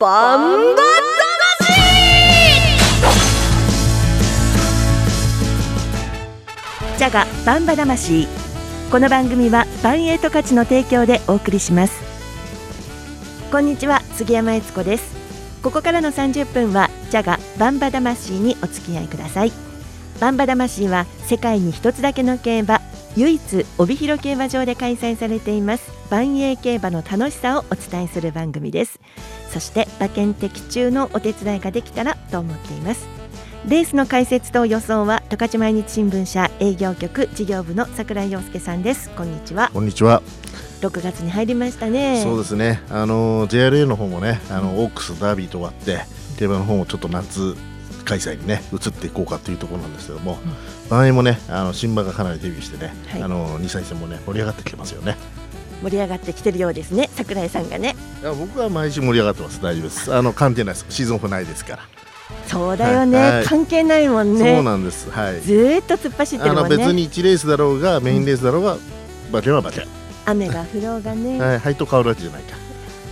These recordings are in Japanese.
バンバジャガバンバ魂。この番組はバンエイト価値の提供でお送りします。こんにちは杉山悦子です。ここからの30分はジャガバンバ魂にお付き合いください。バンバ魂は世界に一つだけの競馬唯一帯広競馬場で開催されています万栄競馬の楽しさをお伝えする番組です。そして馬券的中のお手伝いができたらと思っています。レースの解説と予想は十勝毎日新聞社営業局事業部の桜井陽介さんです。こんにちは。こんにちは。6月に入りましたね。そうですね。あの JRA の方もねあのオークスダービーと終わって競馬の方もちょっと夏開催にね移っていこうかというところなんですけども、うん、場合もねあの新馬がかなりデビューしてね、はい、あの2歳戦もね盛り上がってきてますよね。盛り上がってきてるようですね桜井さんがね。いや僕は毎週盛り上がってます。大丈夫です。あの関係ないです。シーズンオフないですから。そうだよね、はいはい、関係ないもんね。そうなんです。はい。ずっと突っ走ってるもんね。別に1レースだろうがメインレースだろうが、うん、馬券は馬券雨が降ろうがね。はい配当変わるわけじゃないか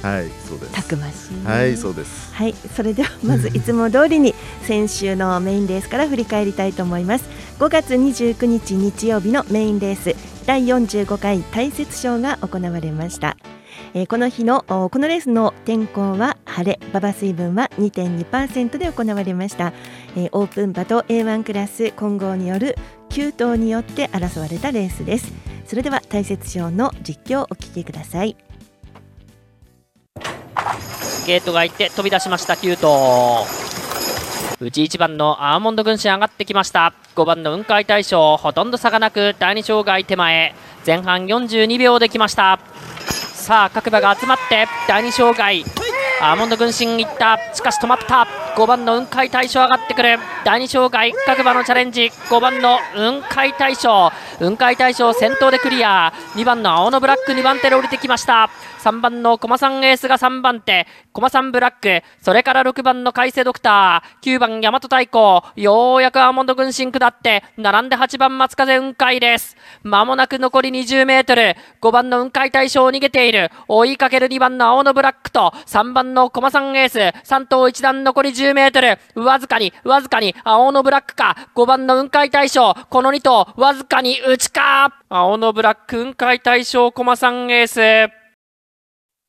はいそうです。たくましい、ね、はいそうです。はいそれではまずいつも通りに先週のメインレースから振り返りたいと思います。5月29日日曜日のメインレース第45回大雪賞が行われました。えー、この日のこのレースの天候は晴れ馬場水分は2.2%で行われました、えー、オープン馬と A1 クラス混合による9頭によって争われたレースです。それでは大雪賞の実況をお聞きくださいゲートがいって飛び出しました9頭内1番のアーモンド軍師上がってきました。5番の雲海大将ほとんど差がなく第2障害手前。前半42秒できました。さあ各馬が集まって第2障害アーモンド軍神いった。しかし止まった。5番の雲海大将上がってくる。第2障害各馬のチャレンジ。5番の雲海大将。雲海大将先頭でクリア。2番の青のブラック2番手で降りてきました。3番の駒さんエースが3番手駒さんブラックそれから6番の海星ドクター9番大和太鼓ようやくアーモンド軍神下って並んで8番松風雲海です。まもなく残り20メートル5番の雲海大将を逃げている追いかける2番の青のブラックと3番の駒さんエース3頭1段残り10メートルわずかにわずかに青のブラックか5番の雲海大将この2頭わずかに内か。青のブラック雲海大将駒さんエース。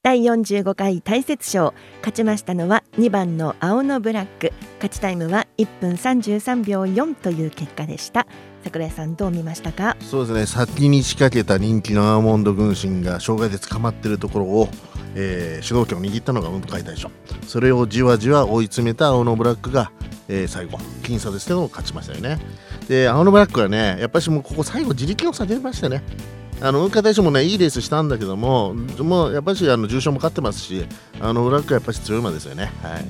第45回大雪賞勝ちましたのは2番の青のブラック。勝ちタイムは1分33秒4という結果でした。桜井さんどう見ましたか？そうですね。先に仕掛けた人気のアーモンド軍神が障害で捕まっているところを、えー、主導権を握ったのが運動会大賞それをじわじわ追い詰めた青のブラックが、えー、最後僅差ですけど勝ちましたよね。で青のブラックはねやっぱりもうここ最後自力の差出ましたね。あの運河大賞もねいいレースしたんだけどももうやっぱりあの重賞も勝ってますしあの裏ックはやっぱり強い馬ですよね。はい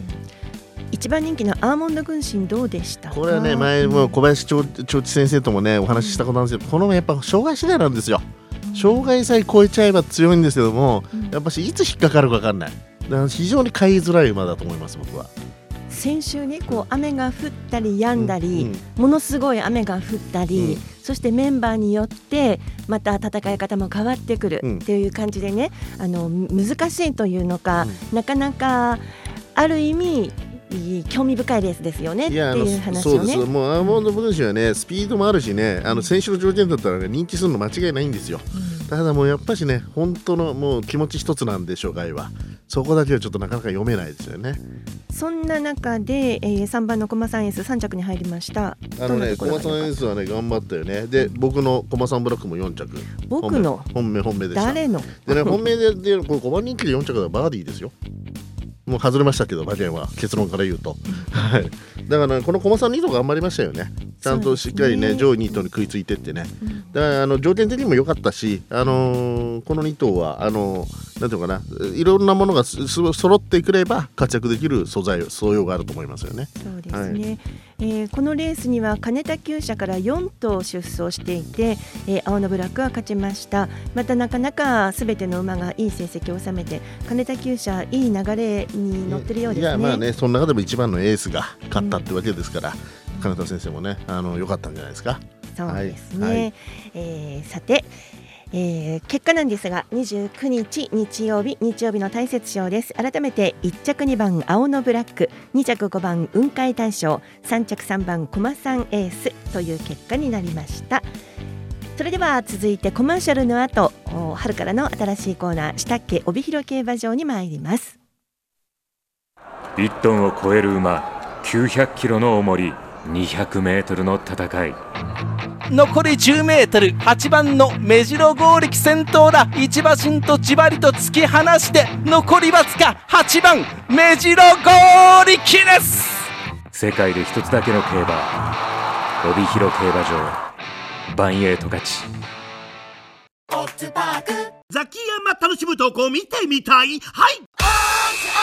一番人気のアーモンド軍神どうでした？これはね前も小林長長知先生ともねお話ししたことなんですけど、このやっぱ障害次第なんですよ。障害さえ超えちゃえば強いんですけども、やっぱしいつ引っかかるか分かんない。非常に買いづらい馬だと思います僕は。先週ねこう雨が降ったり止んだり、ものすごい雨が降ったり、うん、そしてメンバーによってまた戦い方も変わってくるっていう感じでね、あの難しいというのか、なかなかある意味興味深いレースですよねっていう話をね。そうです。もうアーモンドブルーシはねスピードもあるしねあの選手の条件だったらね認知するの間違いないんですよ。うん、ただもうやっぱしね本当のもう気持ち一つなんで障害はそこだけはちょっとなかなか読めないですよね。そんな中で、えー、3番の駒さんエース3着に入りました。あのね駒さんエースはね頑張ったよね。で僕の駒さんブラックも4着。僕の？本命本命でした。誰の？でね本命ででこれ5番人気で4着はバーディーですよもう外れましたけど馬券は結論から言うと、はい、だから、ね、この駒さん2頭頑張りましたよね。ちゃんとしっかりね、ね、上位2頭に食いついてってね、うん、だからあの条件的にも良かったし、あのー、この2頭はあのー、なんていうかないろんなものが揃ってくれば活躍できる素材素養があると思いますよね。そうですね、はいえー、このレースには金田厩舎から4頭出走していて、えー、青のブラックは勝ちました。またなかなかすべての馬がいい成績を収めて金田厩舎いい流れに乗ってるようですね。いやまあねその中でも一番のエースが勝ったってわけですから、うん、金田先生もねあの良かったんじゃないですか。そうですね、はいはい、えー、さてえー、結果なんですが29日日曜日日曜日の大雪賞です。改めて1着2番青のブラック2着5番雲海大賞3着3番駒さんエースという結果になりました。それでは続いてコマーシャルの後春からの新しいコーナー下家帯広競馬場に参ります。1トンを超える馬900キロの重り。200メートルの戦い。残り10メートル8番の目白剛力先頭だ。一馬身とじわりと突き放して残りわずか8番目白剛力です。世界で一つだけの競馬帯広競馬場。バンエイト勝ち。ザキヤマ楽しむ投稿見てみたい？はい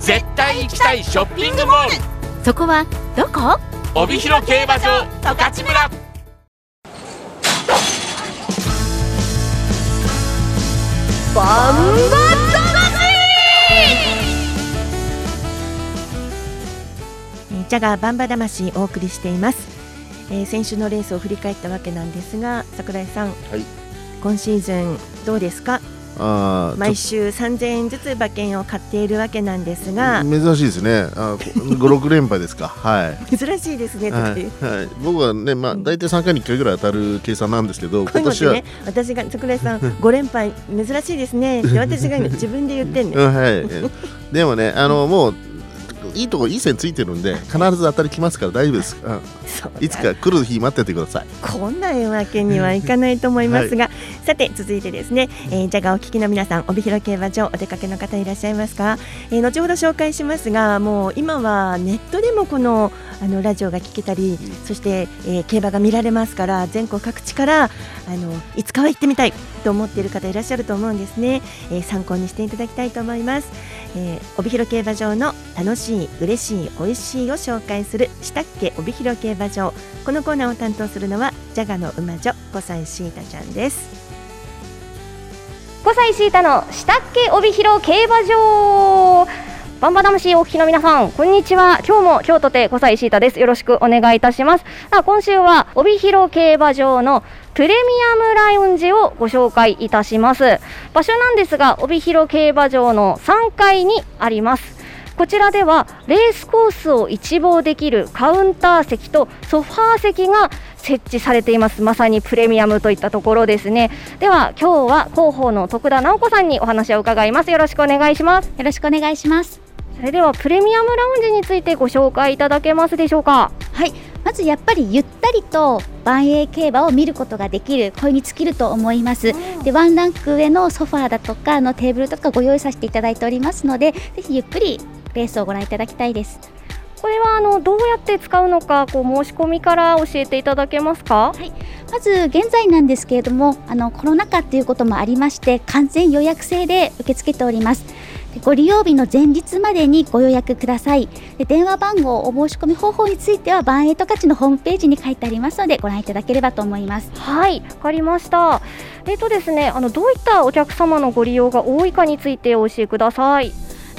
絶対行きたいショッピングモール。そこはどこ？帯広競馬場十勝村。バンバジャガー。バンバ魂お送りしています、えー、先週のレースを振り返ったわけなんですが桜井さん、はい、今シーズンどうですか？あ毎週3000円ずつ馬券を買っているわけなんですが珍しいですね。あ56連敗ですか。はい。珍しいですね、はいはい、僕はねまあ大体3回に1回ぐらい当たる計算なんですけど今年は、ね、私が桜井さん5連敗珍しいですねって私が自分で言ってんね、はい、でもねあのもういいとこいい線ついてるんで必ず当たりきますから大丈夫です、うん、いつか来る日待っててください。こんなわけにはいかないと思いますが、はい、さて続いてですね、えー、じゃがお聞きの皆さん帯広競馬場お出かけの方いらっしゃいますか、えー、後ほど紹介しますがもう今はネットでもこのあのラジオが聞けたり、そして、えー、競馬が見られますから全国各地からあのいつかは行ってみたいと思っている方いらっしゃると思うんですね、えー、参考にしていただきたいと思います、えー、帯広競馬場の楽しい嬉しい美味しいを紹介するしたっけ帯広競馬場このコーナーを担当するのはジャガの馬女5歳シータちゃんです5歳シータのしたっけ帯広競馬場バンバ魂お聞きの皆さん、こんにちは。今日も京都で5歳シータです。よろしくお願いいたします。今週は帯広競馬場のプレミアムラウンジをご紹介いたします。場所なんですが、帯広競馬場の3階にあります。こちらではレースコースを一望できるカウンター席とソファー席が設置されています。まさにプレミアムといったところですね。では今日は広報の徳田直子さんにお話を伺います。よろしくお願いします。よろしくお願いします。それではプレミアムラウンジについてご紹介いただけますでしょうか？はい。まずやっぱりゆったりと万栄競馬を見ることができるこれに尽きると思います、うん、でワンランク上のソファーだとかのテーブルとかご用意させていただいておりますのでぜひゆっくりレースをご覧いただきたいです。これはあのどうやって使うのかこう申し込みから教えていただけますか、はい、まず現在なんですけれどもあのコロナ禍ということもありまして完全予約制で受け付けております。ご利用日の前日までにご予約ください。で電話番号お申し込み方法についてはバンエイト価値のホームページに書いてありますのでご覧いただければと思います。はいわかりました。えっ、ー、とですねあのどういったお客様のご利用が多いかについてお教えください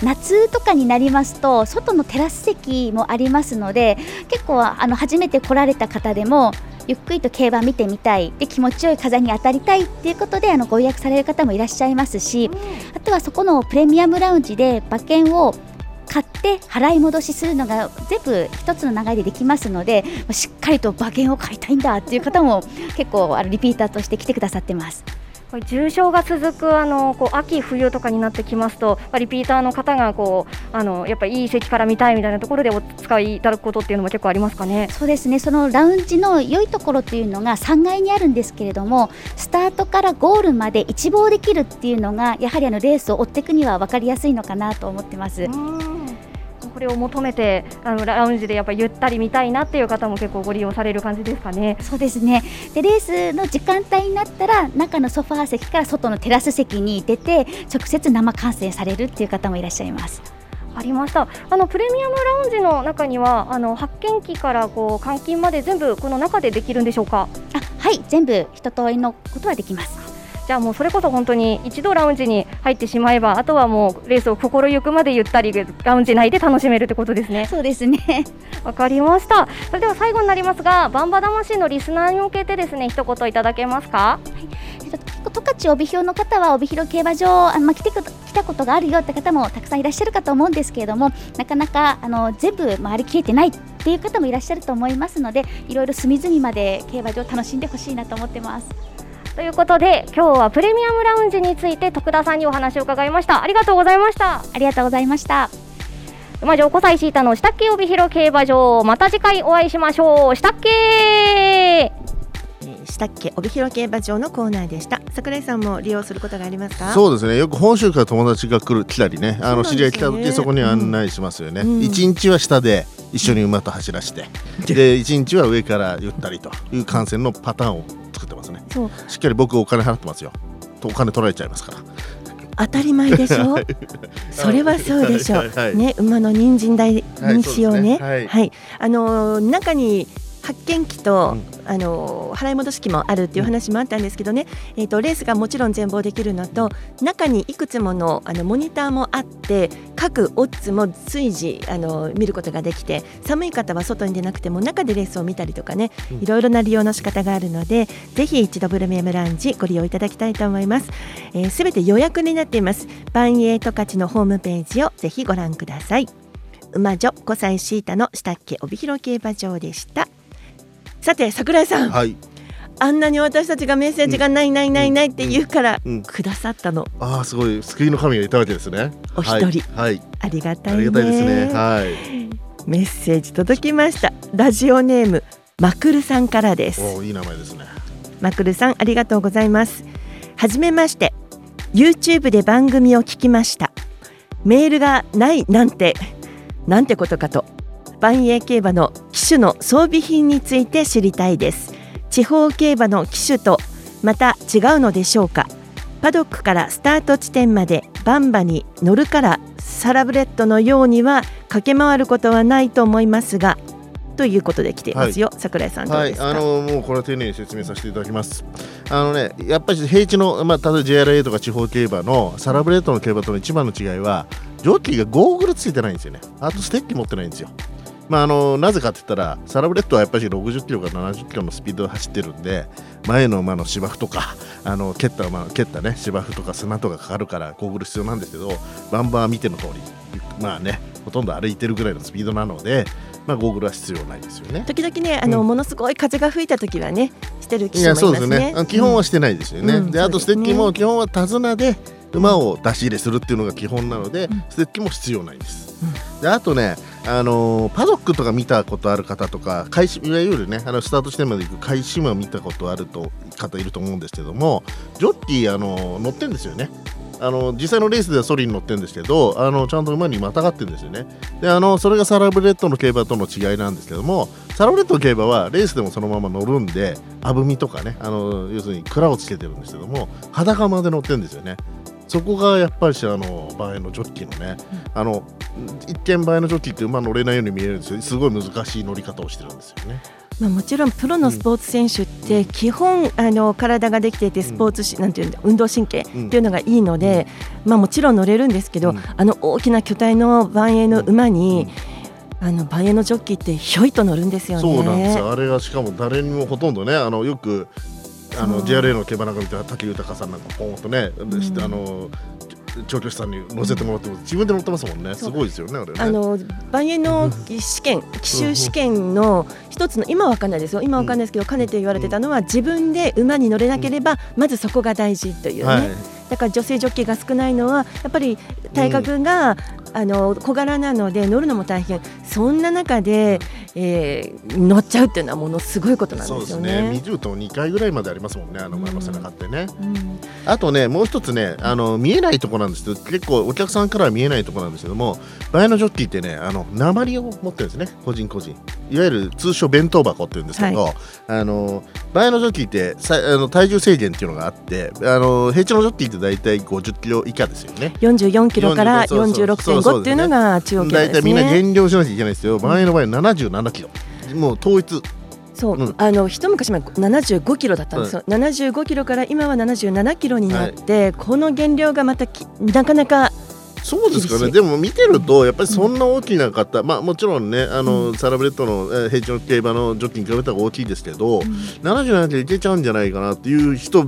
夏とかになりますと外のテラス席もありますので結構あの初めて来られた方でもゆっくりと競馬見てみたいで気持ちよい風に当たりたいっていうことであのご予約される方もいらっしゃいますし、あとはそこのプレミアムラウンジで馬券を買って払い戻しするのが全部一つの流れでできますのでしっかりと馬券を買いたいんだっていう方も結構あのリピーターとして来てくださってます。重賞が続くあのこう秋冬とかになってきますとリピーターの方がこうあのやっぱりいい席から見たいみたいなところでお使いいただくことっていうのも結構ありますかね？そうですね。そのラウンジの良いところっていうのが3階にあるんですけれどもスタートからゴールまで一望できるっていうのがやはりあのレースを追っていくには分かりやすいのかなと思ってます。れを求めてあのラウンジでやっぱりゆったり見たいなっていう方も結構ご利用される感じですかね。そうですね。でレースの時間帯になったら中のソファー席から外のテラス席に出て直接生観戦されるっていう方もいらっしゃいます。ありました。あのプレミアムラウンジの中にはあの発見機からこう換金まで全部この中でできるんでしょうか？あはい。全部一通りのことはできますじゃあもうそれこそ本当に一度ラウンジに入ってしまえばあとはもうレースを心ゆくまでゆったりラウンジ内で楽しめるってことですね。そうですね。わかりました。それでは最後になりますがバンバ魂のリスナーに向けてですね一言いただけますか？十勝帯広の方は帯広競馬場あの、まあ、来てく来たことがあるよって方もたくさんいらっしゃるかと思うんですけれどもなかなかあの全部回りきれてないっていう方もいらっしゃると思いますのでいろいろ隅々まで競馬場を楽しんでほしいなと思ってます。ということで今日はプレミアムラウンジについて徳田さんにお話を伺いました。ありがとうございました。ありがとうございました。馬上小西シータの下っけ帯広競馬場また次回お会いしましょう。下っけしたっけ帯広競馬場のコーナーでした。桜井さんも利用することがありますか？そうですね。よく本州から友達が来る来たりね。あの知り合い来た時そこに案内しますよね、うん。一日は下で一緒に馬と走らして、で一日は上からゆったりという観戦のパターンを作ってますね。しっかり僕お金払ってますよ。とお金取られちゃいますから。当たり前でしょ？それはそうでしょ。う、はい。はいね馬の人参代にしようね。はい。そうですね。はい。あのー中に発見機と、あのー払い戻し機もあるっていう話もあったんですけどね、えー、とレースがもちろん全貌できるのと中にいくつものあのモニターもあって各オッズも随時あの見ることができて寒い方は外に出なくても中でレースを見たりとかねいろいろな利用の仕方があるのでぜひ一度プレミアムラウンジご利用いただきたいと思います。すべ、えー、て予約になっています。万栄十勝のホームページをぜひご覧ください。馬女小西シータの下っけ帯広競馬場でしたさて桜井さん、はい。あんなに私たちがメッセージがないないないないって言うからうん。くださったの。ああすごい。救いの神がいたわけですね。お一人。はい、はい、ありがたいね。ありがたいですね。はい。メッセージ届きました。ラジオネームマクルさんからです。おーいい名前ですね。マクルさんありがとうございます。はじめまして。YouTube で番組を聞きました。メールがないなんてなんてことかと万栄競馬の機種の装備品について知りたいです地方競馬の騎手とまた違うのでしょうかパドックからスタート地点までばん馬に乗るからサラブレッドのようには駆け回ることはないと思いますがということで来ていますよ、桜井さんはい、あのもうこれは丁寧に説明させていただきます。あのね、やっぱり平地の、まあ、例えば JRA とか地方競馬のサラブレッドの競馬との一番の違いは、ジョッキーがゴーグルつけてないんですよね。あとステッキ持ってないんですよ。まあ、あのなぜかって言ったら、サラブレッドはやっぱり60キロから70キロのスピードで走ってるんで、前の馬の芝生とか、あの蹴った馬蹴ったね芝生とか砂とかかかるからゴーグル必要なんですけど、バンバン見ての通り、まあね、ほとんど歩いてるぐらいのスピードなので、まあ、ゴーグルは必要ないですよね。時々ねあの、うんものすごい風が吹いた時はねしてるいや機種もいますねね。基本はしてないですよね。うんであとステッキも基本は手綱で馬を出し入れするっていうのが基本なので、ステッキも必要ないんです。であとね、あのパドックとか見たことある方とか返しいわゆるねあのスタート地点まで行く返し馬を見たことあると方いると思うんですけどもジョッキー、あの乗ってんですよね。あの実際のレースではソリに乗ってるんですけどあのちゃんと馬にまたがってるんですよねであのそれがサラブレッドの競馬との違いなんですけどもサラブレッドの競馬はレースでもそのまま乗るんであぶみとかねあの要するに鞍をつけてるんですけども裸馬で乗ってるんですよねそこがやっぱりしあの場合のジョッキーのね、あの一見場合のジョッキーって馬乗れないように見えるんですよ。すごい難しい乗り方をしてるんですよね。まあ、もちろんプロのスポーツ選手って基本あの体ができていてスポーツし、なんていうんだ運動神経っていうのがいいので、まあ、もちろん乗れるんですけど、あの大きな巨体の万栄の馬に、あの万栄のジョッキーってひょいと乗るんですよね。そうなんですよ。あれがしかも誰にもほとんどねあのよくあの JRA の競馬なんか見たら武豊さんなんかポーンとね、であの調教師さんに乗せてもらっても、自分で乗ってますもんね。す。ごいですよねあれね。あの万栄の試験、奇襲試験の一つの今は分かんないですよ、今は分かんないですけど、かねて言われてたのは、自分で馬に乗れなければ、まずそこが大事というね、はい。だから女性ジョッキーが少ないのは、やっぱり体格が、あの小柄なので乗るのも大変。そんな中で、えー、乗っちゃうっていうのはものすごいことなんですよね。そうですね。20と2回ぐらいまでありますもんね。あの前の背中ってね、うん。うん、あとねもう一つねあの見えないとこなんですけど結構お客さんからは見えないとこなんですけども前のジョッキーってねあの鉛を持ってるんですね。個人個人。いわゆる通称弁当箱っていうんですけど、はい、あの前のジョッキーってさあの体重制限っていうのがあってあの平地のジョッキーって大体50キロ以下ですよね。44キロから46.5っていうのが中央ですね。大体みんな減量しなきゃいけないですよ。前の場合77キロ。もう統一。そう、うん、あの一昔前75キロだったんですよ、はい、75キロから今は77キロになって、はい、この減量がまたなかなかそうですかね。でも見てるとやっぱりそんな大きな方、うん、まあもちろんねあの、うん、サラブレッドの平常競馬のジョッキーに比べたら大きいですけど、うん、77キロいけちゃうんじゃないかなっていう人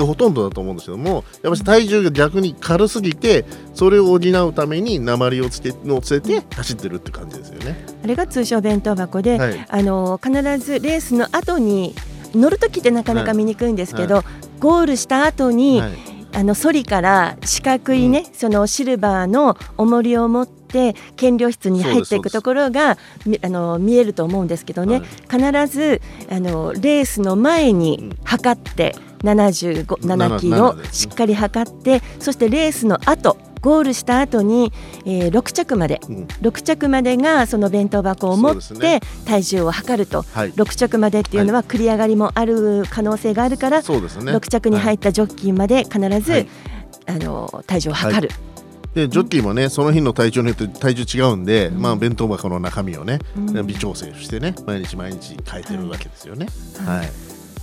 がほとんどだと思うんですけども、やっぱり体重が逆に軽すぎて、それを補うために鉛をつけ乗せて走ってるって感じですよね。あれが通称弁当箱で、はい。あの必ずレースの後に乗る時ってなかなか見にくいんですけど、はゴールした後に、はいあのソリから四角いね、そのシルバーの重りを持って検量室に入っていくところがみあの見えると思うんですけどね、必ずあのレースの前に測って75 7キロ7ですね。しっかり測ってそしてレースの後ゴールした後に、えー、6着まで、うん。6着までがその弁当箱を持って体重を測ると、はい。6着までっていうのは繰り上がりもある可能性があるから、そうですね。6着に入ったジョッキーまで必ず、はい。あの体重を測る、でジョッキーもねその日の体調によって体重違うんで、まあ、弁当箱の中身をね、うん。微調整してね毎日毎日変えてるわけですよね。はい。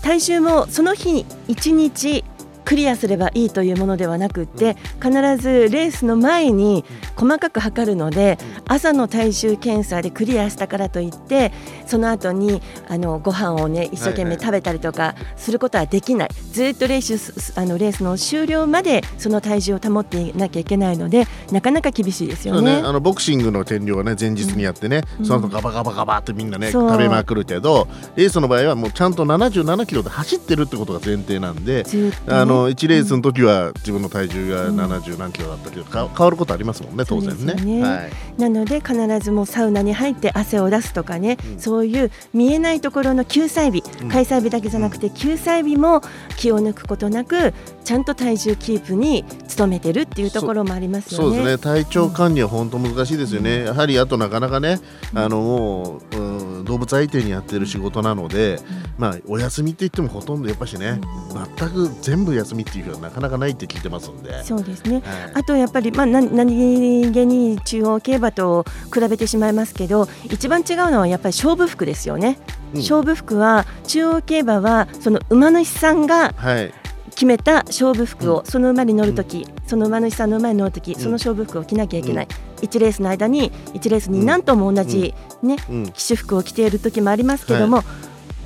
体重もその日1日クリアすればいいというものではなくって必ずレースの前に細かく測るので朝の体重検査でクリアしたからといってその後にあのご飯をね一生懸命食べたりとかすることはできない、ずっとレースあのレースの終了までその体重を保っていなきゃいけないのでなかなか厳しいですよね。ね。あのボクシングの減量はね前日にやってね、うん。その後ガバガバガバってみんなね食べまくるけどレースの場合はもうちゃんと77キロで走ってるってことが前提なんで、あの1レースの時は自分の体重が70何キロだったけど、か変わることありますもんね当然ね。ねはい。なので必ずもうサウナに入って汗を出すとかね、そういう見えないところの救済日、うん。開催日だけじゃなくて救済日も気を抜くことなくちゃんと体重キープに努めてるっていうところもありますよね。そうですね。体調管理は本当難しいですよね、やはりあとなかなかね、あのもう、うん、動物相手にやってる仕事なので、まあ、お休みって言ってもほとんどやっぱしね、全く全部休みっていう日はなかなかないって聞いてますんで。そうですね、はいあとやっぱり、まあ、な何気に中央競馬と比べてしまいますけど一番違うのはやっぱり勝負服ですよね、うん。勝負服は中央競馬はその馬主さんがはい。決めた勝負服を、その馬に乗るとき、その馬主さんの馬に乗るとき、その勝負服を着なきゃいけない、1レースの間に1レースに何とも同じ、ねうん。騎手服を着ている時もありますけども、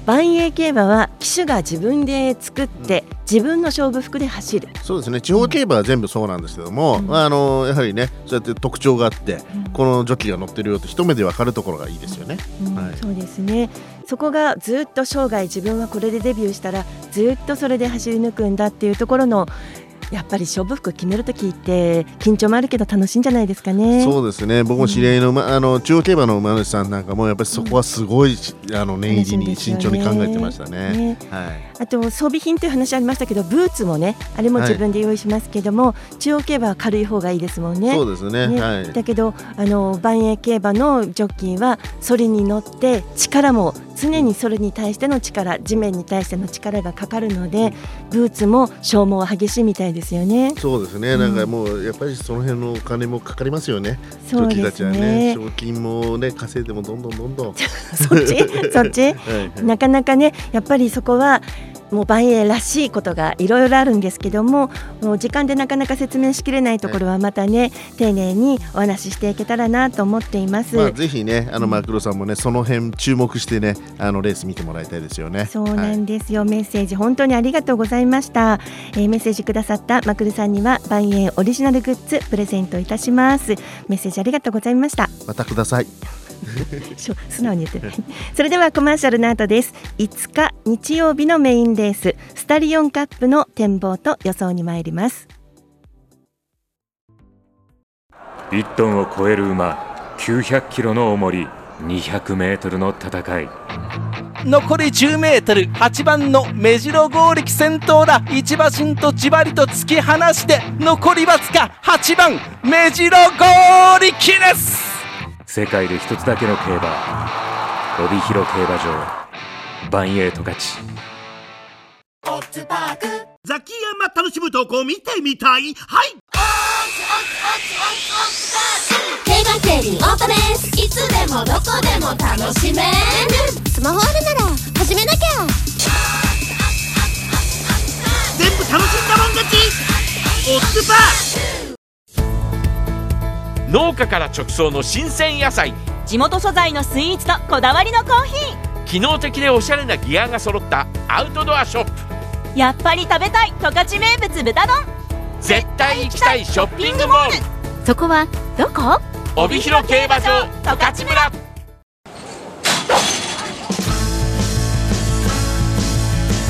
万栄競馬は騎手が自分で作って、自分の勝負服で走る。そうですね。地方競馬は全部そうなんですけども、まあ、あのやはりねそうやって特徴があって、このジョッキーが乗ってるよって一目で分かるところがいいですよね。はい。そうですね。そこがずっと生涯自分はこれでデビューしたらずっとそれで走り抜くんだっていうところのやっぱり勝負服決めるときって緊張もあるけど楽しいんじゃないですかね。そうですね。僕も知り合いの,、馬あの中央競馬の馬主さんなんかもやっぱりそこはすごい、あの念入りに慎重に考えてましたね。ね。はいあと装備品という話ありましたけどブーツもねあれも自分で用意しますけども、中央競馬は軽い方がいいですもんね。そうですね。はい。だけどあの万栄競馬のジョッキーはそれに乗って力も常にそれに対しての力地面に対しての力がかかるのでブーツも消耗は激しいみたいですよね。そうですね、なんかもうやっぱりその辺のお金もかかりますよね、そうですね。ジョッキーたちはね、賞金もね、稼いでもどんどんどんどん。そっち？そっち、はいはい。なかなかねやっぱりそこはもう万栄らしいことがいろいろあるんですけどももう時間でなかなか説明しきれないところはまたね、丁寧にお話ししていけたらなと思っています。まあ、ぜひね、あのマクロさんもね、その辺注目してね、あのレース見てもらいたいですよね。そうなんですよ、メッセージ本当にありがとうございました、えーメッセージくださったマクルさんには万栄オリジナルグッズプレゼントいたしますメッセージありがとうございましたまたください。素直に言って。るそれではコマーシャルの後です。5日日曜日のメインレース。スタリオンカップの展望と予想に参ります。1トンを超える馬。900キロの重り。200メートルの戦い。残り 10m8 番の目白剛力先頭だ。一馬身とじわりと突き放して。残りわずか8番。目白剛力です世界で一つだけの競馬帯広競馬場バンエイト勝ち。ザキヤマ楽しむ投稿見てみたい。はい。競馬競輪オートレースいつでもどこでも楽しめるスマホあるなら始めなきゃ全部楽しんだもん勝ちオッズパー農家から直送の新鮮野菜。地元素材のスイーツとこだわりのコーヒー。機能的でおしゃれなギアが揃ったアウトドアショップ。やっぱり食べたい十勝名物豚丼。絶対行きたいショッピングモール。そこはどこ？帯広競馬場十勝村。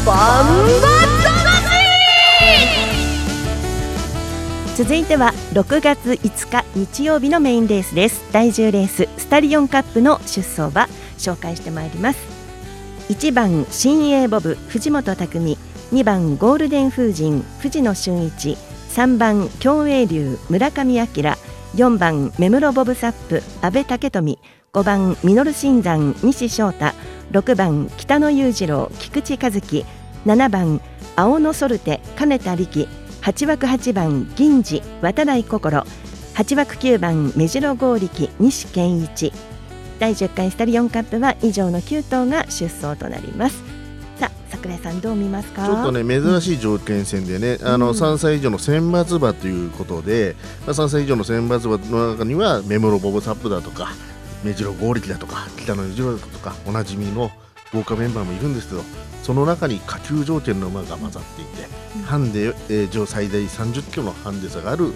バンバ続いては6月5日日曜日のメインレースです。第10レーススタリオンカップの出走馬紹介してまいります。1番新鋭ボブ藤本匠。2番ゴールデン風神藤野俊一。3番競泳流村上明。4番目室ボブサップ阿部武富。5番ミノル新山西翔太。6番北野裕次郎菊池和樹。7番青のソルテ金田力。8枠8番銀次渡来心。8枠9番目白剛力西健一。第10回スタリオンカップは以上の9頭が出走となります。さあ桜井さんどう見ますか？ちょっとね珍しい条件戦でね、あの3歳以上の選抜馬ということで、まあ、3歳以上の選抜馬の中には目室ボブサップだとか目白剛力だとか北野裕次郎だとかおなじみの豪華メンバーもいるんですけどその中に下級条件の馬が混ざっていて、ハンデ、えー上最大30キロのハンデ差がある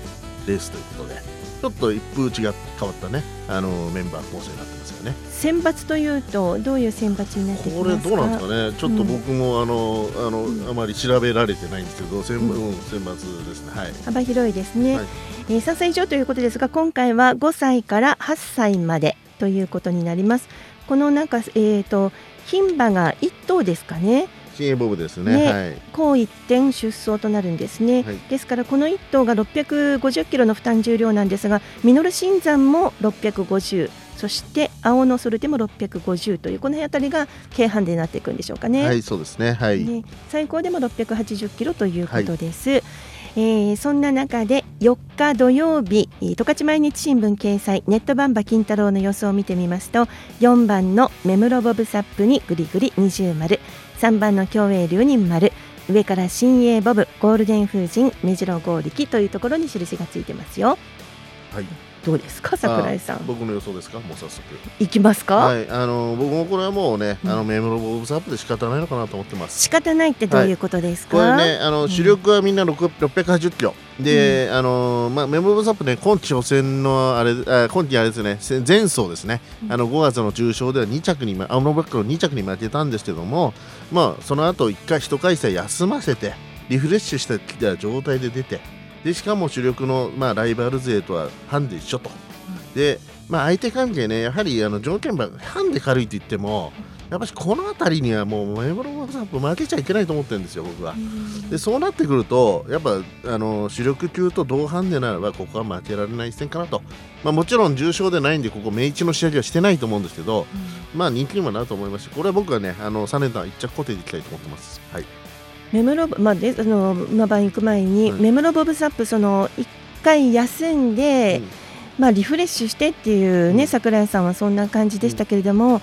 レースということでちょっと一風違って変わったねあのメンバー構成になってますよね。選抜というとどういう選抜になってきますか？これどうなんですかね、ちょっと僕も、あのあの、あまり調べられてないんですけど、選,、うん、選抜ですね、はい、幅広いですね、はい。えー3歳以上ということですが今回は5歳から8歳までということになります。このなんかえー、と牝馬が1頭ですかね。新鋭ボブですね、ね。はい、こう一点出走となるんですね、はい。ですからこの1頭が650キロの負担重量なんですがミノル新山も650そして青のソルテも650というこの辺あたりが軽ハンデになっていくんでしょうかね。はい、そうですね、はい、ね、最高でも680キロということです。えーそんな中で4日土曜日十勝毎日新聞掲載ネットバンバ金太郎の様子を見てみますと4番の目室ボブサップにグリグリ二重丸3番の競泳流に丸上から新鋭ボブゴールデン風神目白剛力というところに印がついてますよ。はい、どうですか桜井さん？あ僕の予想ですか、もう早速。いきますか、はい、あの僕もこれはもうね、あのメモロボブサップで仕方ないのかなと思ってます。仕方ないってどういうことですか、これね、あの主力はみんな6 680キロ。で、あのまあ、メモロボブサップね、今季初戦のあれ、あ今季あれですね、せ前走ですね、あの5月の重賞では2着に、ま青のブラックの2着に負けたんですけども、まあ、その後一回、一回戦休ませて、リフレッシュした状態で出て、でしかも主力の、まあ、ライバル勢とはハンデ一緒と。で、まあ、相手関係ね、やはりあの条件はハンデ軽いと言っても、やっぱりこの辺りにはもうメモロボブサップ負けちゃいけないと思ってるんですよ、僕は。でそうなってくると、やっぱあの主力級と同ハンデならば、ここは負けられない一戦かなと、まあ、もちろん重賞でないんで、ここ、明治の試合はしてないと思うんですけど、まあ人気にもなると思いますし、これは僕はね、あの3連単一着固定でいきたいと思ってます。はいメムロボ、まあ、であの馬番行く前に、はいメムロボブサップその一回休んで、まあ、リフレッシュしてっていうね、桜井さんはそんな感じでしたけれども、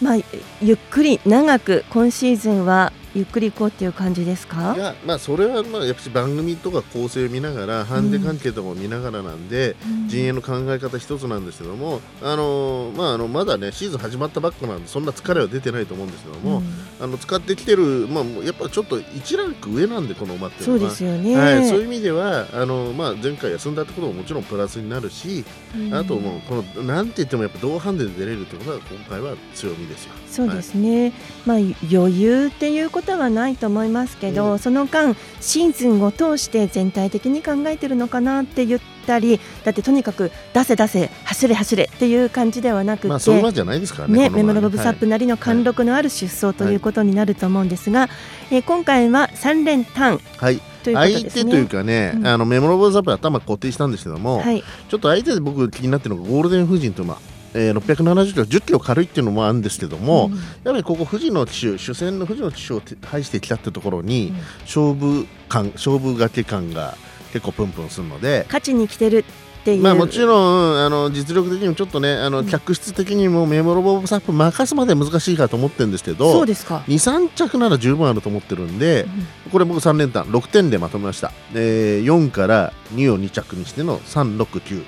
まあ、ゆっくり長く今シーズンはゆっくり行こうっていう感じですか？いやまあそれはまあやっぱり番組とか構成を見ながらハンデ関係とかも見ながらなんで、陣営の考え方一つなんですけども、あのーまああのまだねシーズン始まったばっかなんでそんな疲れは出てないと思うんですけども、あの使ってきてるまあやっぱちょっと一ランク上なんでこの馬っていうのは。そうですよね。はい、そういう意味ではあのまあ前回休んだってことももちろんプラスになるし、うん。あともうこのなんて言ってもやっぱ同ハンデで出れるってことは今回は強みですよ。そうですね、まあ、余裕っていうことはないと思いますけど、その間、シーズンを通して全体的に考えてるのかなって言っったりだってとにかく出せ出せ走れ走れっていう感じではなくて、まあそうじゃないですからねねメモロボブサップなりの貫禄のある出走ということになると思うんですが、えー今回は3連単。はい。ということ相。手というかね、うん。あのメモロボーザップ頭固定したんですけども、はい。ちょっと相手で僕気になってるのがゴールデン夫人という馬、えー、670キロ10キロ軽いっていうのもあるんですけども、うん。やっぱりここ富士の騎手主戦の富士の騎手を排してきたってところに、勝負感勝負がけ感が結構プンプンするので勝ちに来てるっていう、まあもちろんあの実力的にもちょっとねあの客室的にもメモロボブサップ任すまでは難しいかと思ってるんですけどそうですか。23着なら十分あると思ってるんで、これ僕3連単6点でまとめました、えー4から2を2着にしての369、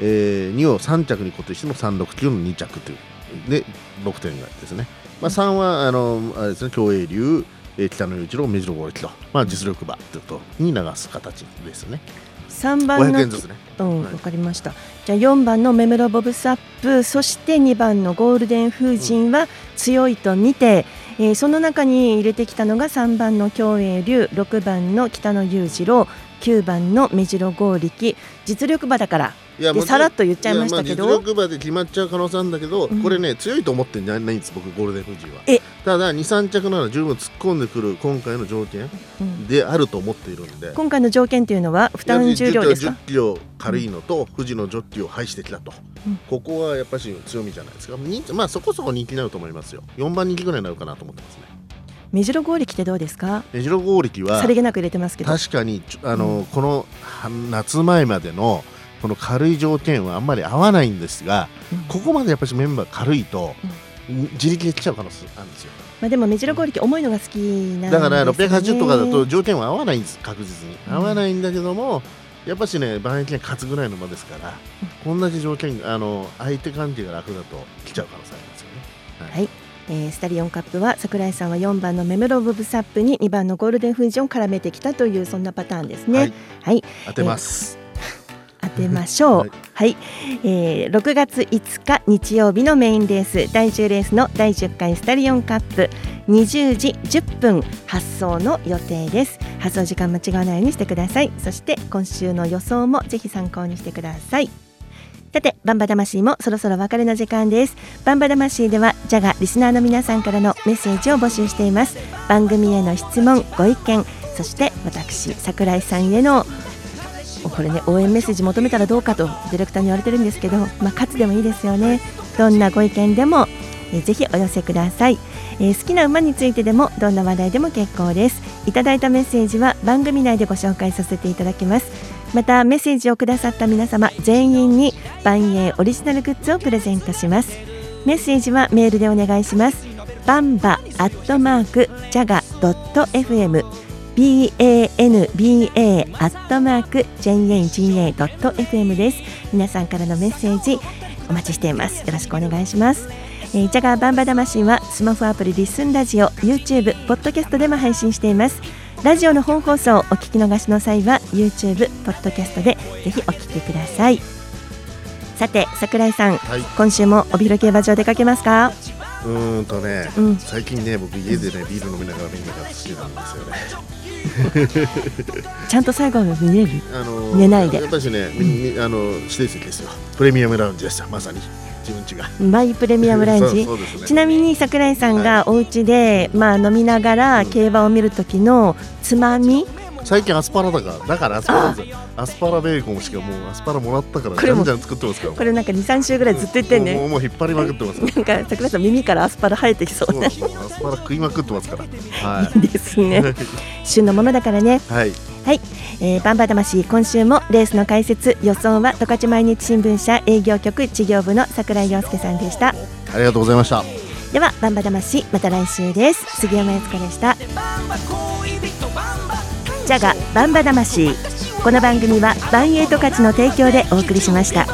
えー2を3着に固定しての369の2着というで6点がですね、まあ、3はあのあれですね競泳流えー北野雄一郎目白豪一と、まあ、実力馬ということに流す形ですね。3番の500円ずつね。うん、わかりました。じゃあ4番のメムロボブサップ、そして2番のゴールデン風神は強いと見て、えーその中に入れてきたのが3番の競泳流、6番の北野裕次郎、9番の目白剛力、実力馬だから。でさらっと言っちゃいましたけど。まあ実力馬で決まっちゃう可能性あるんだけど、これね強いと思ってないないんです僕ゴールデン富士は。え。ただ23着なら十分突っ込んでくる今回の条件うん。であると思っているんで、今回の条件というのは負担重量ですか？10キロ軽いのと、富士のジョッキを排してきたと、うん。ここはやっぱし強みじゃないですか。人まあそこそこ人気になると思いますよ。4番人気ぐらいになるかなと思ってますね。目白剛力ってどうですか？目白剛力はさりげなく入れてますけど。確かにあの、このは夏前までのこの軽い条件はあんまり合わないんですが、ここまでやっぱりメンバー軽いと、自力で来ちゃう可能性あるんですよ。まあでも目白剛力重いのが好きなんね。だから680とかだと条件は合わないんです確実に。合わないんだけども、やっぱしね万円券勝つぐらいの馬ですから、こんだけ条件あの相手関係が楽だと来ちゃう可能性ありますよね。はい、えースタリオンカップは桜井さんは4番のメムロボブサップに2番のゴールデンフージョンを絡めてきたというそんなパターンですね。はい、当てます、当てましょう。はい、えー6月5日日曜日のメインレース第10レースの第10回スタリオンカップ20時10分発送の予定です。発送時間間違わないようにしてください。そして今週の予想もぜひ参考にしてください。さて、バンバ魂もそろそろお別れの時間です。バンバ魂では、ジャガリスナーの皆さんからのメッセージを募集しています。番組への質問、ご意見、そして私、桜井さんへのこれね応援メッセージ求めたらどうかとディレクターに言われてるんですけど、まあ、勝つでもいいですよね。どんなご意見でも、えーぜひお寄せください、えー好きな馬についてでもどんな話題でも結構です。いただいたメッセージは番組内でご紹介させていただきます。またメッセージをくださった皆様全員に万栄オリジナルグッズをプレゼントします。メッセージはメールでお願いします。バンバアットマークジャガドット FM banba アットマーク jaga.fm です。皆さんからのメッセージお待ちしています。よろしくお願いします。えージャガーバンバ魂はスマホアプリリッスンラジオ YouTube ポッドキャストでも配信しています。ラジオの本放送をお聞き逃しの際は YouTube ポッドキャストでぜひお聞きください。さて桜井さん、今週も帯広競馬場出かけますか？うーんとね、うん。最近ね僕家でねビール飲みながら見るのが好きなんですよね ちゃんと最後まで見れる？あの寝ないで。やっぱしね、みみあの指定席ですよ。プレミアムラウンジですよまさに。自分家が。マイプレミアムラウンジ？ね。ちなみに桜井さんがお家で、まあ飲みながら競馬を見る時のつまみ最近アスパラだからだからアスパラですよアスパラベーコンしかもうアスパラもらったからこれも。じゃんじゃん作ってますから。これなんか23週ぐらいずっと言ってんね。もうもう引っ張りまくってますなんか桜井さん耳からアスパラ生えてきそう。なそうアスパラ食いまくってますから。はい。いですね。旬のものだからね。はい。はい、えー、バンバ魂今週もレースの解説。予想は十勝毎日新聞社営業局事業部の桜井陽介さんでした。ありがとうございました。ではバンバ魂また来週です。杉山悦子でしたジャガバンバ魂この番組はバンエイト価値の提供でお送りしました。